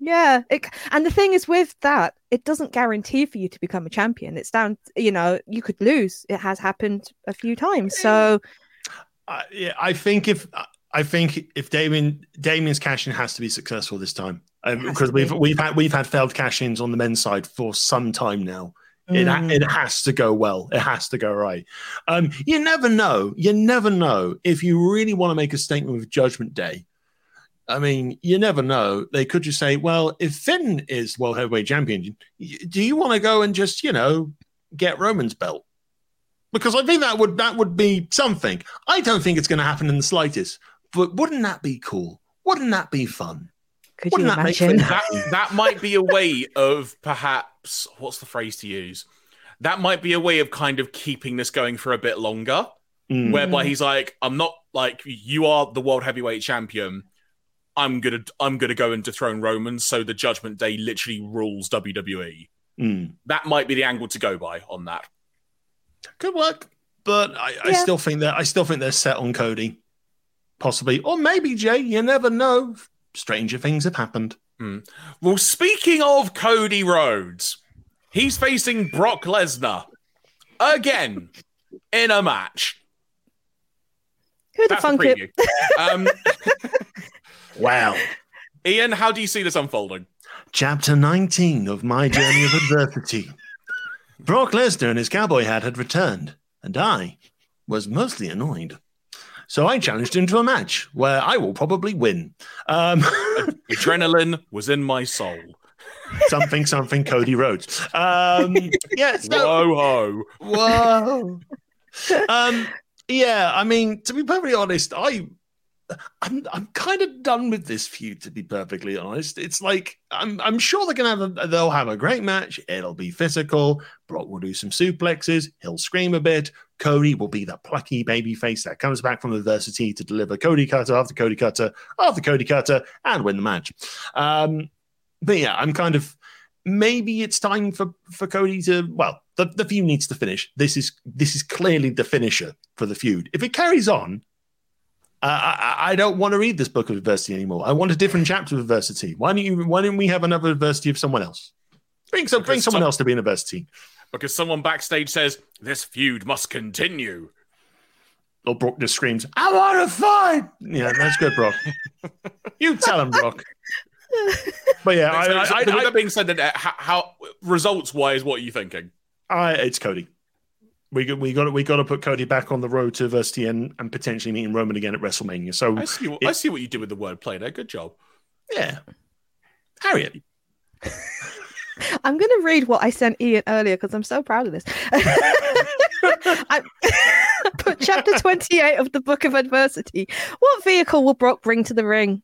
Yeah, it, and the thing is with that, it doesn't guarantee for you to become a champion. It's down, you know, you could lose. It has happened a few times. So, uh, yeah, I think if I think if Damien Damien's cashing has to be successful this time because um, we've we've had we've had failed cash-ins on the men's side for some time now. Mm. It, it has to go well. It has to go right. Um, you never know. You never know if you really want to make a statement with Judgment Day. I mean, you never know. They could just say, "Well, if Finn is world heavyweight champion, do you want to go and just you know get Roman's belt?" Because I think that would that would be something. I don't think it's going to happen in the slightest. But wouldn't that be cool? Wouldn't that be fun? Could Wouldn't you imagine? That, that might be a way of perhaps what's the phrase to use? That might be a way of kind of keeping this going for a bit longer. Mm. Whereby he's like, I'm not like you are the world heavyweight champion. I'm gonna I'm gonna go and dethrone Roman so the Judgment Day literally rules WWE. Mm. That might be the angle to go by on that. Could work, but I, I still think that I still think they're set on Cody, possibly, or maybe Jey. You never know. Stranger things have happened. Well, speaking of Cody Rhodes, he's facing Brock Lesnar again in a match. Who'd have That's the thunk it? preview. Um, [LAUGHS] Wow. Ian, how do you see this unfolding? Chapter 19 of My Journey of Adversity. Brock Lesnar and his cowboy hat had returned, and I was mostly annoyed. So I challenged him to a match where I will probably win. Um, [LAUGHS] Adrenaline was in my soul. something, something, Cody Rhodes. Um, yeah, so, Whoa ho. whoa. [LAUGHS] Um, yeah, I mean, to be perfectly honest, I I'm I'm kind of done with this feud. To be perfectly honest, it's like I'm I'm sure they're gonna have a they'll have a great match. It'll be physical. Brock will do some suplexes. He'll scream a bit. Cody will be the plucky baby face that comes back from adversity to deliver Cody Cutter after Cody Cutter after Cody Cutter and win the match. Um, but yeah, I'm kind of maybe it's time for for Cody to well the, the feud needs to finish. This is this is clearly the finisher for the feud. If it carries on, I, I don't want to read this book of adversity anymore. I want a different chapter of adversity. Why don't you? Why don't we have another adversity of someone else? Bring some, bring someone some- else to be an adversity. Because someone backstage says, this feud must continue. Or Brock just screams, "I want to fight!" Yeah, that's good, Brock. [LAUGHS] you tell him, Brock. But yeah, I, I, I, with that being said, uh, how, how results wise, what are you thinking? I, it's Cody. We got we got we got to put Cody back on the road to adversity and, and potentially meeting Roman again at WrestleMania. So I see. What, I see what you did with the wordplay there. Good job. yeah, Harriet. [LAUGHS] I'm going to read what I sent Ian earlier because I'm so proud of this. [LAUGHS] I [LAUGHS] put chapter 28 of the Book of Adversity. What vehicle will Brock bring to the ring?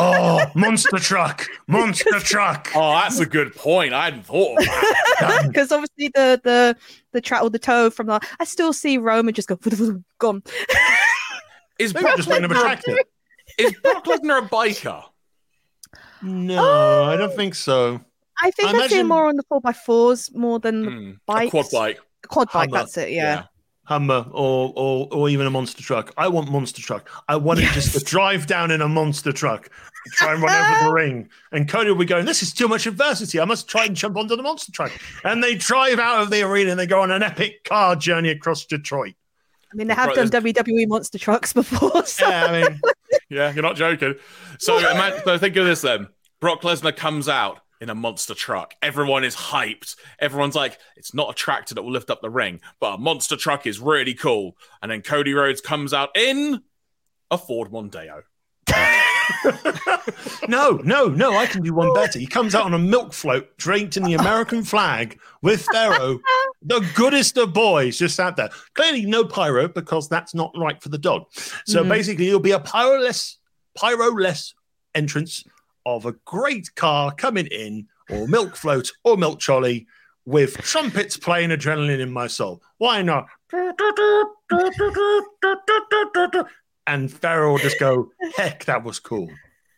Oh, monster truck, monster [LAUGHS] truck. Oh, that's a good point. I hadn't thought of that. Because obviously the the the track or the toe from the I still see Roman just go [LAUGHS] gone. Is Maybe Brock, just bring them a Lesnar, tractor. is Brock Lesnar a biker? No, oh. I don't think so. I think I I, see him more on the four by fours more than the a bikes. quad bike. Quad bike, Hummer. that's it. Yeah. Hummer or, or or even a monster truck. I want monster truck. I want it just to drive down in a monster truck, try and run over the [LAUGHS] ring. And Cody will be going, "This is too much adversity. I must try and jump onto the monster truck." And they drive out of the arena and they go on an epic car journey across Detroit. I mean, they have Right, done WWE monster trucks before. [LAUGHS] So. Yeah, I mean, Yeah, you're not joking. So, [LAUGHS] imagine, so think of this then. Brock Lesnar comes out in a monster truck. Everyone is hyped. Everyone's like, it's not a tractor that will lift up the ring, but a monster truck is really cool. And then Cody Rhodes comes out in a Ford Mondeo. [LAUGHS] no, no, no. I can do one better. He comes out on a milk float draped in the American flag with Pharaoh, the goodest of boys, just out there. Clearly, no pyro because that's not right for the dog. So Mhm. basically, it'll be a pyroless, pyroless entrance of a great car coming in, or milk float, or milk trolley. With trumpets playing adrenaline in my soul. Why not? And Pharaoh just go, heck, that was cool.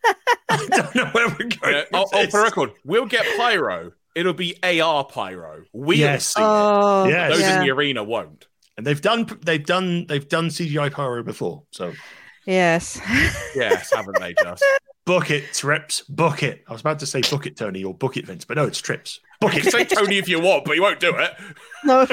[LAUGHS] I don't know where we're going. Yeah, with oh, oh, this. for record, we'll get pyro. It'll be AR pyro. We'll Yes. see. it. Oh, Yes. Those yeah. in the arena won't. And they've done they've done they've done CGI pyro before. So yes. Yes, haven't they just? [LAUGHS] book it, trips, book it. I was about to say book it, Tony, or book it, Vince, but no, it's trips. Book You [LAUGHS] can say. Tony if you want, but you won't do it. no,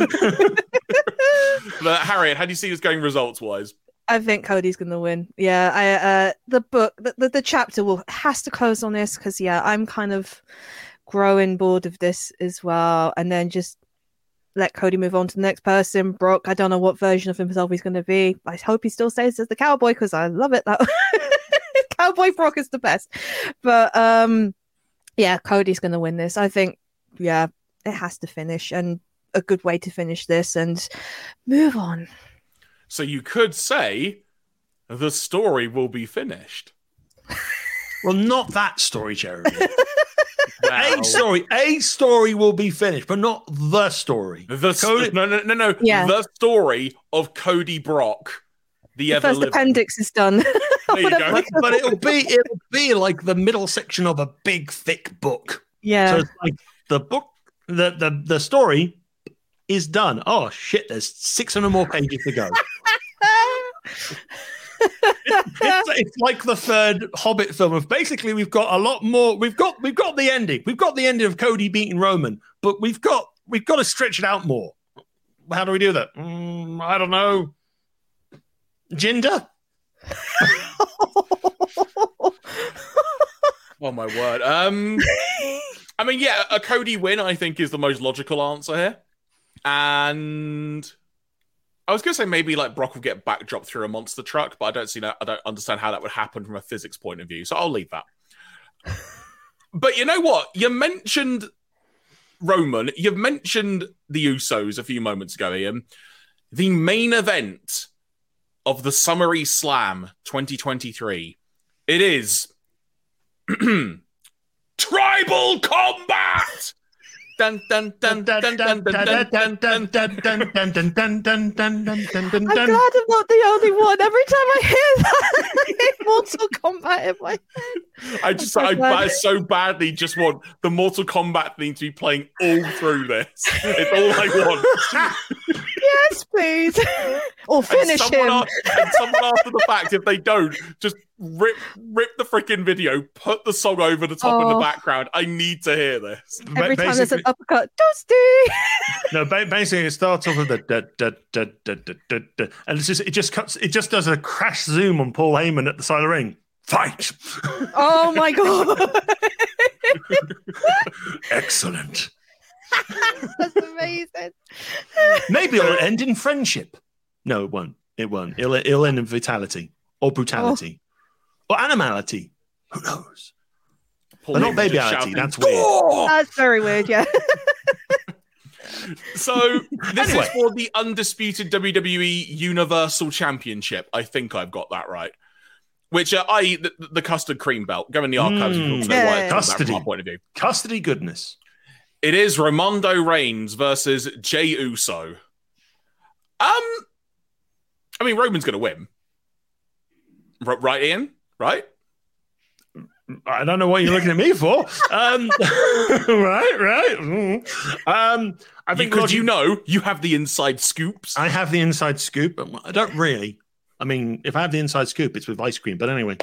But Harriet, how do you see this going results wise? I think Cody's gonna win. Yeah, I uh the book the, the, the chapter will has to close on this because yeah, I'm kind of growing bored of this as well. And then just let Cody move on to the next person. Brock, I don't know what version of himself he's gonna be. I hope he still stays as the cowboy because I love it that [LAUGHS] cowboy Brock is the best. But um yeah, Cody's gonna win this. I think yeah, it has to finish and a good way to finish this and move on. So you could say the story will be finished. Well, not that story, Jeremy. [LAUGHS] Wow. a story, a story will be finished, but not the story. The st- Cody- no, no, no, no. Yeah. The story of Cody Brock, the, The first living. appendix is done. There you [LAUGHS] go. But, but it'll be it'll be like the middle section of a big thick book. yeah. So it's like the book, the the the story is done. Oh shit! There's 600 more pages to go. [LAUGHS] it's, it's like the third Hobbit film. Of basically, we've got a lot more. We've got we've got the ending. We've got the ending of Cody beating Roman, but we've got we've got to stretch it out more. How do we do that? Mm, I don't know. Jinder. [LAUGHS] Oh my word. Um, I mean, yeah, a Cody win I think is the most logical answer here, and I was going to say maybe like Brock will get backdropped through a monster truck, but I don't see that. I don't understand how that would happen from a physics point of view, so I'll leave that. [LAUGHS] but you know what? You mentioned Roman. You've mentioned the Usos a few moments ago, Ian. The main event of the Summery Slam 2023. It is [CLEARS THROAT] Tribal Combat. Dun dun dun dun dun dun dun dun dun dun. I'm glad I'm not the only one. Every time I hear that, Mortal Kombat in my head. I just, I I so badly just want the Mortal Kombat theme to be playing all through this. It's all I want. Yes, please. [LAUGHS] or And finish someone, him. a- and someone after the fact, if they don't, just rip rip the freaking video, put the song over the top in the Oh. background. I need to hear this. Every time there's an uppercut, Dusty. [LAUGHS] No, ba- basically it starts off with the da, da, da, da, da, da, da, and it's just it just cuts it just does a crash zoom on Paul Heyman at the side of the ring. Fight. Oh my god, [LAUGHS] Excellent. [LAUGHS] that's amazing. Maybe it'll end in friendship. No, it won't. It won't. It'll, it'll end in vitality or brutality or animality. Who knows? Paul But not Heyman babyality. That's weird. "Gore!" That's very weird. Yeah. [LAUGHS] So this Anyway. is for the undisputed WWE Universal Championship. I think I've got that right. Which, uh, i.e., the, the custard cream belt. Go in the archives Mm. and know why Yeah. from that Custody. from our point of view. Custody goodness. It is Ramondo Reigns versus Jey Uso. Um, I mean, Roman's going to win, R- right, Ian? Right? I don't know what you're looking at me for. Um, [LAUGHS] right, right. Mm. Um, I think Because logic- you know you have the inside scoops. I have the inside scoop. I don't really. I mean, if I have the inside scoop, it's with ice cream. But anyway,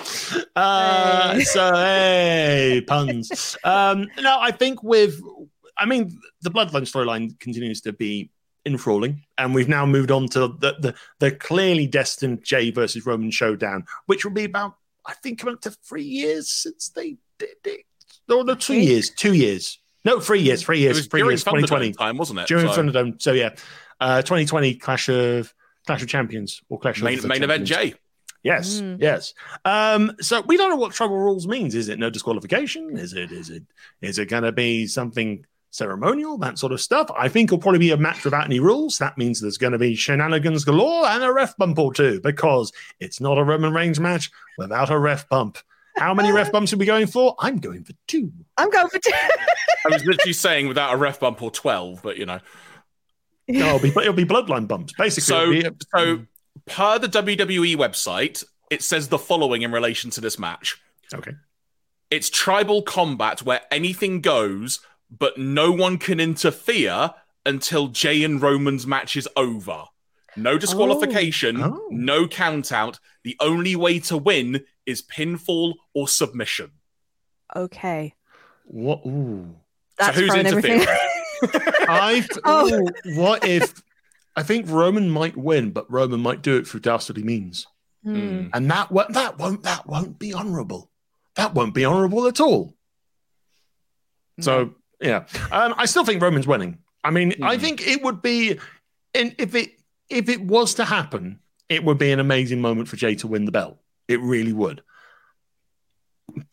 uh, Hey. so hey, puns. [LAUGHS] Um, no, I think with, I mean, the bloodline storyline continues to be enthralling, and we've now moved on to the the, the clearly destined Jey versus Roman showdown, which will be about, I think, coming up to three years since they did it. No, no, two years, two years. No, three years, three it years, was three during years, 2020 time, wasn't it? during So, Thunderdome. So yeah, uh, 2020 Clash of Clash of Champions or Clash main, of the main event Jey. Yes, Mm. yes. Um, so we don't know what trouble rules means. Is it no disqualification? Is it is it is it going to be something ceremonial? That sort of stuff. I think it'll probably be a match without any rules. That means there's going to be shenanigans galore and a ref bump or two because it's not a Roman Reigns match without a ref bump. How many ref bumps are we going for? I'm going for two. I'm going for two. I was literally saying without a ref bump or 12, but you know. No, it'll be it'll be bloodline bumps. Basically, So, it'll be- so per the WWE website, it says the following in relation to this match. okay. It's tribal combat where anything goes, but no one can interfere until Jey and Roman's match is over. No disqualification, Oh. no count out. The only way to win is pinfall or submission. okay. What? Ooh. That's who's throwing everything. [LAUGHS] I Oh. oh. what if I think Roman might win, but Roman might do it through dastardly means, Hmm. and that won't that won't that won't be honourable. That won't be honourable at all. So yeah, um, I still think Roman's winning. I mean, I Mhm. think it would be, and if it if it was to happen, it would be an amazing moment for Jay to win the belt. It really would.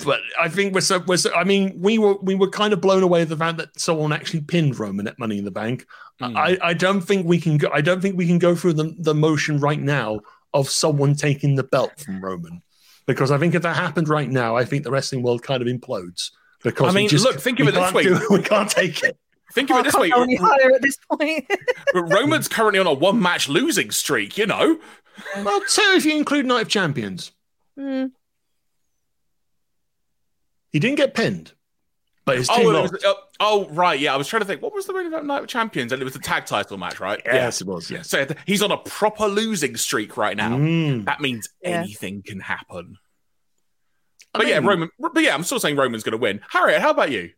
But I think we're so, we're so I mean, we were we were kind of blown away at the fact that someone actually pinned Roman at Money in the Bank. Mm. I, I don't think we can go I don't think we can go through the, the motion right now of someone taking the belt from Roman. Because I think if that happened right now, I think the wrestling world kind of implodes. Because I we mean, just, look, think of it this can't way. do- we can't take it. Think of it this way. Can't go any higher at this point. [LAUGHS] Roman's currently on a one match losing streak, you know? Well, two if you include Night of Champions. Hmm. He didn't get pinned. but his Oh, team it lost. was, uh, oh, right. Yeah, I was trying to think. What was the main event night of champions? And it was the tag title match, right? yes, it was. Yes. So he's on a proper losing streak right now. Mm. That means Yeah. anything can happen. I But yeah, Roman. But yeah, I'm still saying Roman's going to win. Harriet, how about you?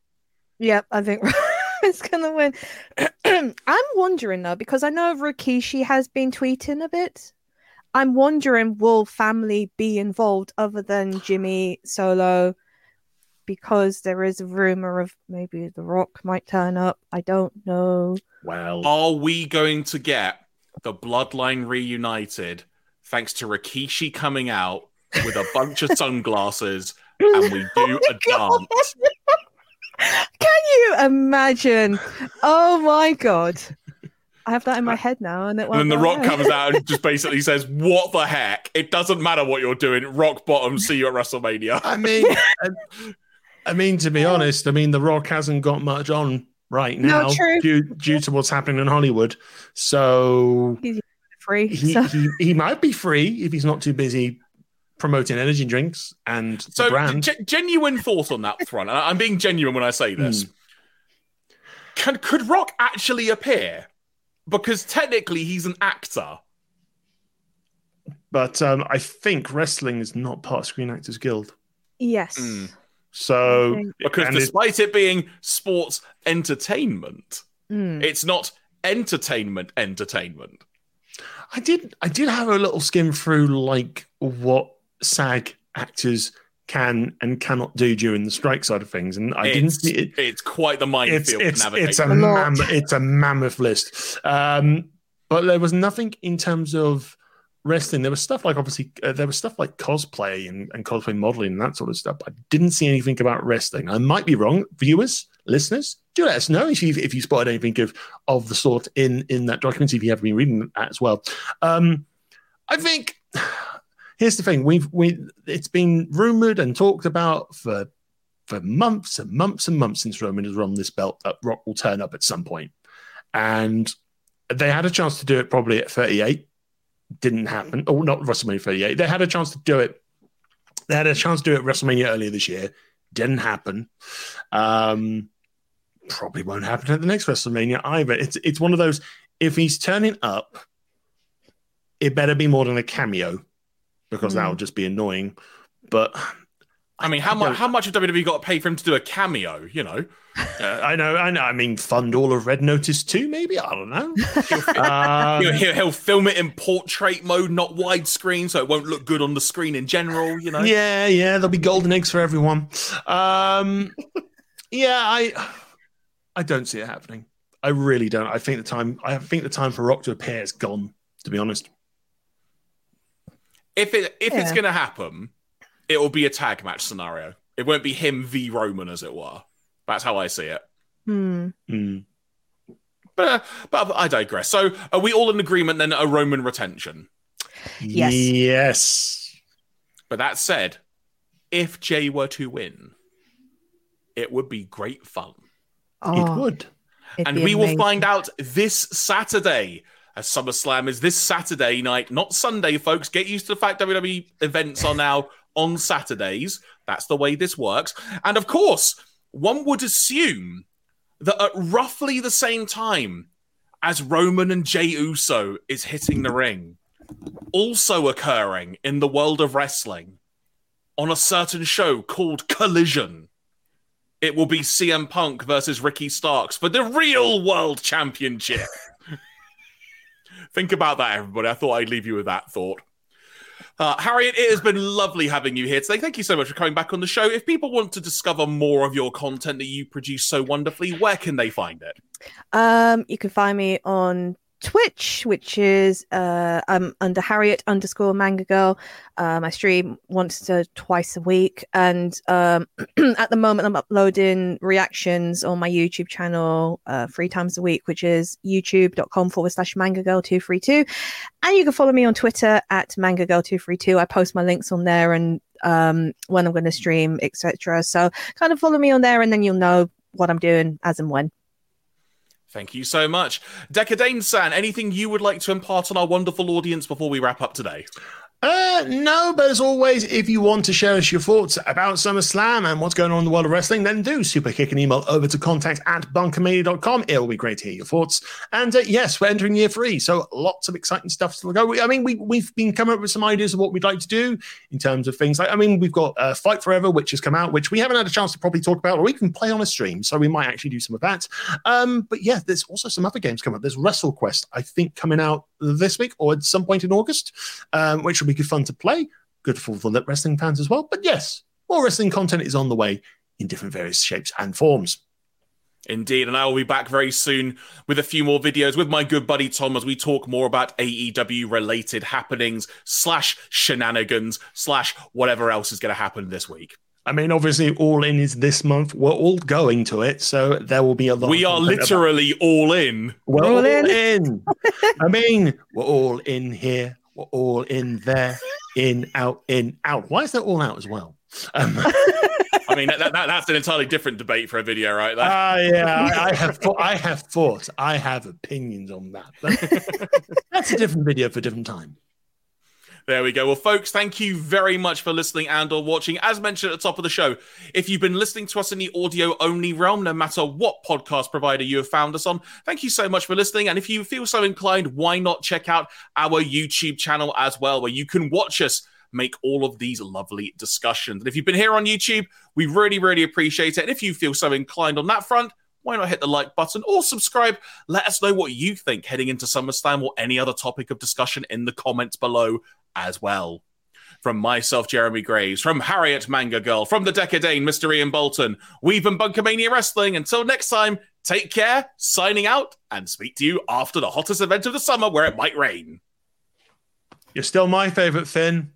Yep, I think [LAUGHS] it's gonna win. [CLEARS THROAT] I'm wondering though, because I know Rikishi has been tweeting a bit. I'm wondering, will family be involved other than Jimmy Solo? Because there is a rumor of maybe The Rock might turn up. I don't know. Well, Are we going to get the Bloodline reunited thanks to Rikishi coming out with a bunch of sunglasses and we do [LAUGHS] oh a God. dance? Can you imagine? Oh my god. I have that in my uh, head now, and it And then The Rock away. comes out and just [LAUGHS] basically says, What the heck? It doesn't matter what you're doing. Rock bottom, see you at WrestleMania. I mean, [LAUGHS] I, I mean to be honest, I mean the Rock hasn't got much on right now true. due due to what's happening in Hollywood. So he's free. he, so- he he might be free if he's not too busy promoting energy drinks and the So, brand. ge- genuine thought on that front. I'm being genuine when I say this. Hmm. Can, could Rock actually appear? Because technically, he's an actor. but um, I think wrestling is not part of Screen Actors Guild. yes. Mm. So Because and it- despite it being sports entertainment, Mm. it's not entertainment entertainment. I did I did have a little skim through like what SAG actors can and cannot do during the strike side of things, and I didn't it's, see it. it's quite the It's minefield to it's navigate. it's a A lot. mammoth, it's a mammoth list. Um, but there was nothing in terms of wrestling. There was stuff like obviously uh, there was stuff like cosplay and, and cosplay modeling and that sort of stuff. I didn't see anything about wrestling. I might be wrong. Viewers, listeners, do let us know if you if you spotted anything of of the sort in in that documentary. If you have been reading that as well, um, I think here's the thing: we've we it's been rumored and talked about for for months and months and months since Roman has run this belt that Rock will turn up at some point, and they had a chance to do it probably at 38 didn't happen. Oh, not WrestleMania 38. They had a chance to do it. They had a chance to do it at WrestleMania earlier this year. Didn't happen. Um, probably won't happen at the next WrestleMania either. It's it's one of those. If he's turning up, it better be more than a cameo, because Mm. that would just be annoying. But I mean, how much don't- how much have WWE got to pay for him to do a cameo? You know, uh, I know, I know. I mean, fund all of Red Notice too. Maybe I don't know. Um, he'll, he'll, he'll film it in portrait mode, not widescreen, so it won't look good on the screen in general. You know, Yeah, yeah, there'll be golden eggs for everyone. Um, yeah, I, I don't see it happening. I really don't. I think the time. I think the time for Rock to appear is gone. To be honest, if it if it's going to happen, it will be a tag match scenario. It won't be him v Roman, as it were. That's how I see it. Hmm. Mm. But uh, but I digress. So, are we all in agreement then? A Roman retention. Yes. Yes. But that said, if Jey were to win, it would be great fun. Oh, it would. and be we will find out this Saturday. As SummerSlam is this Saturday night, not Sunday, folks. Get used to the fact WWE events are now on Saturdays. That's the way this works. And of course, one would assume that at roughly the same time as Roman and Jey Uso is hitting the ring, also occurring in the world of wrestling on a certain show called Collision. It will be CM Punk versus Ricky Starks for the real world championship. Think about that, everybody. I thought I'd leave you with that thought. Uh, Harriet, it has been lovely having you here today. Thank you so much for coming back on the show. If people want to discover more of your content that you produce so wonderfully, where can they find it? Um, you can find me on Twitch, which is uh, I'm under Harriet underscore Manga Girl. Um, I stream once to twice a week, and um, [CLEARS THROAT] at the moment I'm uploading reactions on my YouTube channel uh, three times a week, which is youtube.com forward slash Manga Girl two three two, and you can follow me on Twitter at Manga Girl two three two. I post my links on there and um, when I'm going to stream, etc. So kind of follow me on there, and then you'll know what I'm doing as and when. Thank you so much. Dekker Dane San, anything you would like to impart on our wonderful audience before we wrap up today? Uh, no, but as always, if you want to share us your thoughts about SummerSlam and what's going on in the world of wrestling, then do super kick an email over to contact at bunkermedia.com. It will be great to hear your thoughts. And uh, yes, we're entering year three, so lots of exciting stuff to go. I mean, we, we've been coming up with some ideas of what we'd like to do in terms of things like, I mean, we've got uh, Fight Forever, which has come out, which we haven't had a chance to probably talk about or even play on a stream, so we might actually do some of that. Um, but yeah, there's also some other games coming up. There's WrestleQuest, I think, coming out this week or at some point in August, um, which will be good fun to play. Good for the wrestling fans as well. But yes, more wrestling content is on the way in different various shapes and forms. Indeed, and I will be back very soon with a few more videos with my good buddy Tom as we talk more about AEW related happenings slash shenanigans slash whatever else is going to happen this week. I mean, obviously, All In is this month. We're all going to it, so there will be a lot. We are literally about... all in. We're all, all in. in. I mean, we're all in here. We're all in there. In, out, in, out. Why is that all out as well? Um, [LAUGHS] I mean, that, that, that's an entirely different debate for a video, right? Ah, uh, yeah. I, I, have, thought, I have thought, I have opinions on that. [LAUGHS] that's a different video for a different time. There we go. Well, folks, thank you very much for listening and or watching. As mentioned at the top of the show, if you've been listening to us in the audio only realm, no matter what podcast provider you have found us on, thank you so much for listening. And if you feel so inclined, why not check out our YouTube channel as well, where you can watch us make all of these lovely discussions. And if you've been here on YouTube, we really, really appreciate it. And if you feel so inclined on that front, why not hit the like button or subscribe? Let us know what you think heading into SummerSlam or any other topic of discussion in the comments below as well. From myself, Jeremy Graves, from Harriet Manga Girl, from the Dekker Dane, Mr. Ian Bolton, we've been BunkaMania Wrestling. Until next time, take care, signing out, and speak to you after the hottest event of the summer where it might rain. You're still my favorite, Finn.